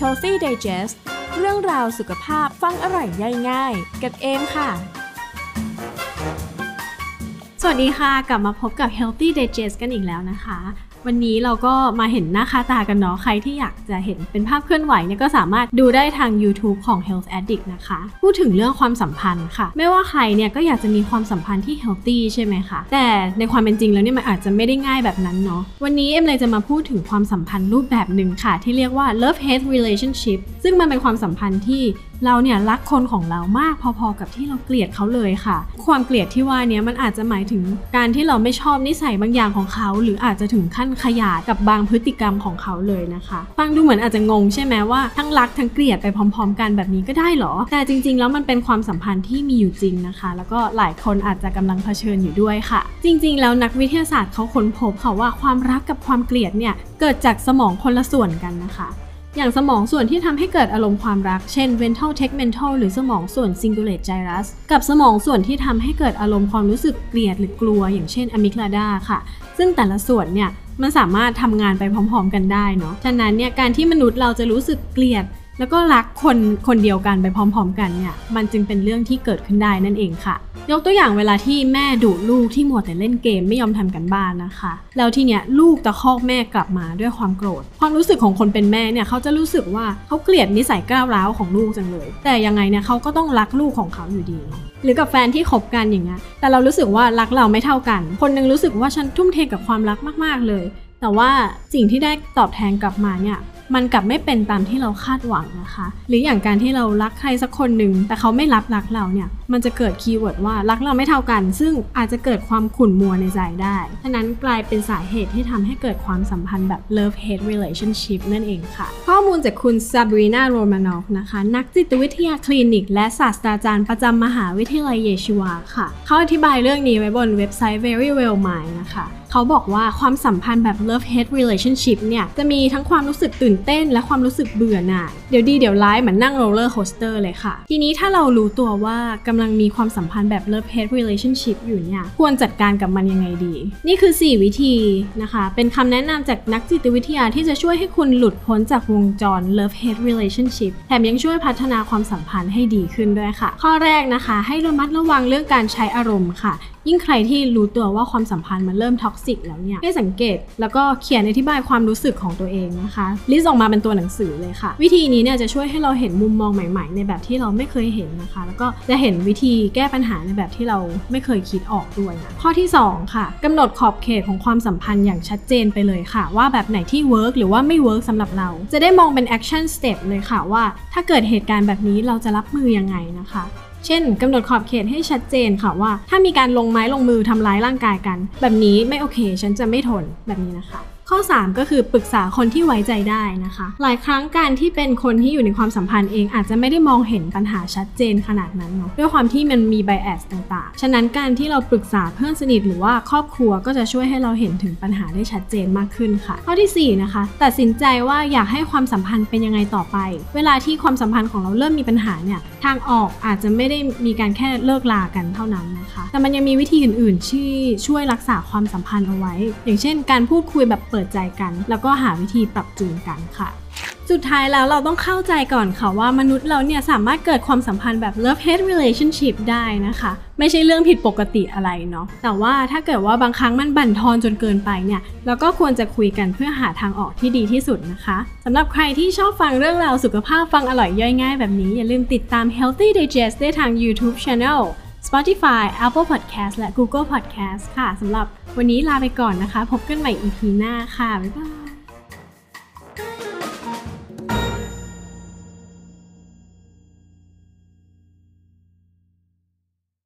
Healthy Digest เรื่องราวสุขภาพฟังอร่อยย่อยง่าย กับเอมค่ะ สวัสดีค่ะ กลับมาพบกับ Healthy Digest กันอีกแล้วนะคะ วันนี้เราก็มาเห็นหน้าค่าตากันเนาะ ใครที่อยากจะเห็นเป็นภาพเคลื่อนไหวเนี่ยก็สามารถดูได้ทาง YouTube ของ Health Addict นะคะ พูดถึงเรื่องความสัมพันธ์ค่ะ ไม่ว่าใครเนี่ยก็อยากจะมีความสัมพันธ์ที่ healthy ใช่ไหมคะ แต่ในความเป็นจริงแล้วเนี่ยมันอาจจะไม่ได้ง่ายแบบนั้นเนาะ วันนี้เอ็มเลยจะมาพูดถึงความสัมพันธ์รูปแบบหนึ่งค่ะ ที่เรียกว่า love hate relationship ซึ่งมันเป็นความสัมพันธ์ที่เราเนี่ยรักคนของเรามากพอๆกับที่เราเกลียดเขาเลยค่ะ ความเกลียดที่ว่านี้มันอาจจะหมายถึงการที่เราไม่ชอบนิสัยบางอย่างของเขา หรืออาจจะถึงขั้นขยาดกับบางพฤติกรรมของเขาเลยนะคะ ฟังดูเหมือนอาจจะงงใช่ไหมว่าทั้งรักทั้งเกลียดไปพร้อม ๆ กันแบบนี้ก็ได้เหรอ แต่จริง ๆ แล้วมันเป็นความสัมพันธ์ที่มีอยู่จริงนะคะ แล้วก็หลายคนอาจจะกำลังเผชิญอยู่ด้วยค่ะ จริง ๆ แล้วนักวิทยาศาสตร์เขาค้นพบค่ะว่าความรักกับความเกลียดเนี่ยเกิดจากสมองคนละส่วนกันนะคะ อย่างสมองส่วนที่ทำให้เกิดอารมณ์ความรัก เช่น ventral tegmental หรือสมองส่วน cingulate gyrus กับสมองส่วนที่ทำให้เกิดอารมณ์ความรู้สึกเกลียดหรือกลัว อย่างเช่น amygdala ค่ะ ซึ่งแต่ละส่วนเนี่ยมันสามารถทำงานไปพร้อม ๆ กันได้เนาะ ฉะนั้นเนี่ยการที่มนุษย์เราจะรู้สึกเกลียด แล้วก็รักคนคนเดียวกันไปพร้อม ๆ กันเนี่ย มันจึงเป็นเรื่องที่เกิดขึ้นได้นั่นเองค่ะ ยกตัวอย่างเวลาที่แม่ดุลูกที่มัวแต่เล่นเกมไม่ยอมทำกันบ้านนะคะ แล้วทีเนี้ยลูกตะคอกแม่กลับมาด้วยความโกรธ ความรู้สึกของคนเป็นแม่เนี่ยเขาจะรู้สึกว่าเขาเกลียดนิสัยก้าวร้าวของลูกจังเลย แต่ยังไงเนี่ยเขาก็ต้องรักลูกของเขาอยู่ดีหรือกับแฟนที่คบกันอย่างเงี้ย แต่เรารู้สึกว่ารักเราไม่เท่ากัน คนหนึงรู้สึกว่าฉันทุ่มเทกับความรักมาก ๆเลย แต่ว่าสิ่งที่ได้ตอบแทนกลับมาเนี่ย มันกลับไม่เป็นตามที่เราคาดหวังนะคะ หรืออย่างการที่เรารักใครสักคนหนึ่งแต่เขาไม่รับรักเราเนี่ยมันจะเกิด keyword ว่ารักเราไม่เท่ากัน ซึ่งอาจจะเกิดความขุ่นมัวในใจได้ฉะนั้นกลายเป็นสาเหตุที่ทำให้เกิดความสัมพันธ์แบบ love hate relationship นั่นเองค่ะ ข้อมูลจากคุณซาบรีนาโรมานอฟนะคะ นักจิตวิทยาคลินิก และศาสตราจารย์ประจำมหาวิทยาลัยเยชิวาค่ะ เขาอธิบายเรื่องนี้ไว้บนเว็บไซต์ Verywell Mind นะคะเขาบอกว่าความสัมพันธ์แบบ love hate relationship เนี่ยจะมีทั้งความรู้สึกตื่นเต้นและความรู้สึกเบื่อหน่ายเดี๋ยวดีเดี๋ยวร้ายเหมือนนั่ง roller coaster เลยค่ะ ทีนี้ถ้าเรารู้ตัวว่ากำลังมีความสัมพันธ์แบบ love hate relationship อยู่เนี่ย ควรจัดการกับมันยังไงดี นี่คือ 4 วิธีนะคะ เป็นคำแนะนำจากนักจิตวิทยาที่จะช่วยให้คุณหลุดพ้นจากวงจร love hate relationship แถมยังช่วยพัฒนาความสัมพันธ์ให้ดีขึ้นด้วยค่ะ ข้อแรกนะคะ ให้ระมัดระวังเรื่องการใช้อารมณ์ค่ะ ยิ่งใครที่รู้ตัวว่าความสัมพันธ์มันเริ่ม toxic แล้วเนี่ยให้สังเกต แล้วก็เขียนอธิบายความรู้สึกของตัวเองนะคะ list ออกมาเป็นตัวหนังสือเลยค่ะ วิธีนี้เนี่ยจะช่วยให้เราเห็นมุมมองใหม่ ๆ ในแบบที่เราไม่เคยเห็นนะคะ แล้วก็จะเห็นวิธีแก้ปัญหาในแบบที่เราไม่เคยคิดออกด้วยนะข้อที่ 2 ค่ะกำหนดขอบเขตของความสัมพันธ์อย่างชัดเจนไปเลยค่ะ ว่าแบบไหนที่ work หรือว่าไม่ work สำหรับเรา จะได้มองเป็น action step เลยค่ะว่า ถ้าเกิดเหตุการณ์แบบนี้เราจะรับมือยังไงนะคะ เช่นกำหนดขอบเขตให้ชัดเจนค่ะว่า ถ้ามีการลงไม้ลงมือทำร้ายร่างกายกัน แบบนี้ไม่โอเค ฉันจะไม่ทนแบบนี้นะคะข้อ 3 ก็คือปรึกษาคนที่ไว้ใจได้นะคะ หลายครั้งการที่เป็นคนที่อยู่ในความสัมพันธ์เองอาจจะไม่ได้มองเห็นปัญหาชัดเจนขนาดนั้นเนาะด้วยความที่มันมีไบแอสต่างๆ ฉะนั้นการที่เราปรึกษาเพื่อนสนิทหรือว่าครอบครัวก็จะช่วยให้เราเห็นถึงปัญหาได้ชัดเจนมากขึ้นค่ะ ข้อทีสี่4 นะคะตัดสินใจว่าอยากให้ความสัมพันธ์เป็นยังไงต่อไป เวลาที่ความสัมพันธ์ของเราเริ่มมีปัญหาเนี่ยทางออกอาจจะไม่ได้มีการแค่เลิกลากันเท่านั้นนะคะ แต่มันยังมีวิธีอื่นๆ ที่ช่วยรักษาความสัมพันธ์เอาไว้ อย่างเช่น การพูดคุยแบบเปิดใจกัน แล้วก็หาวิธีปรับจูนกันค่ะ สุดท้ายแล้วเราต้องเข้าใจก่อนค่ะว่ามนุษย์เราเนี่ยสามารถเกิดความสัมพันธ์แบบ love hate relationship ได้นะคะ ไม่ใช่เรื่องผิดปกติอะไรเนาะแต่ว่าถ้าเกิดว่าบางครั้งมันบั่นทอนจนเกินไปเนี่ยเราก็ควรจะคุยกันเพื่อหาทางออกที่ดีที่สุดนะคะสำหรับใครที่ชอบฟังเรื่องราวสุขภาพฟังอร่อยย่อยง่ายแบบนี้ อย่าลืมติดตาม Healthy Digest ได้ทาง YouTube Channel Spotify Apple Podcast และ Google Podcast ค่ะสำหรับวันนี้ลาไปก่อนนะคะ พบกันใหม่ EP หน้าค่ะ บ๊ายบาย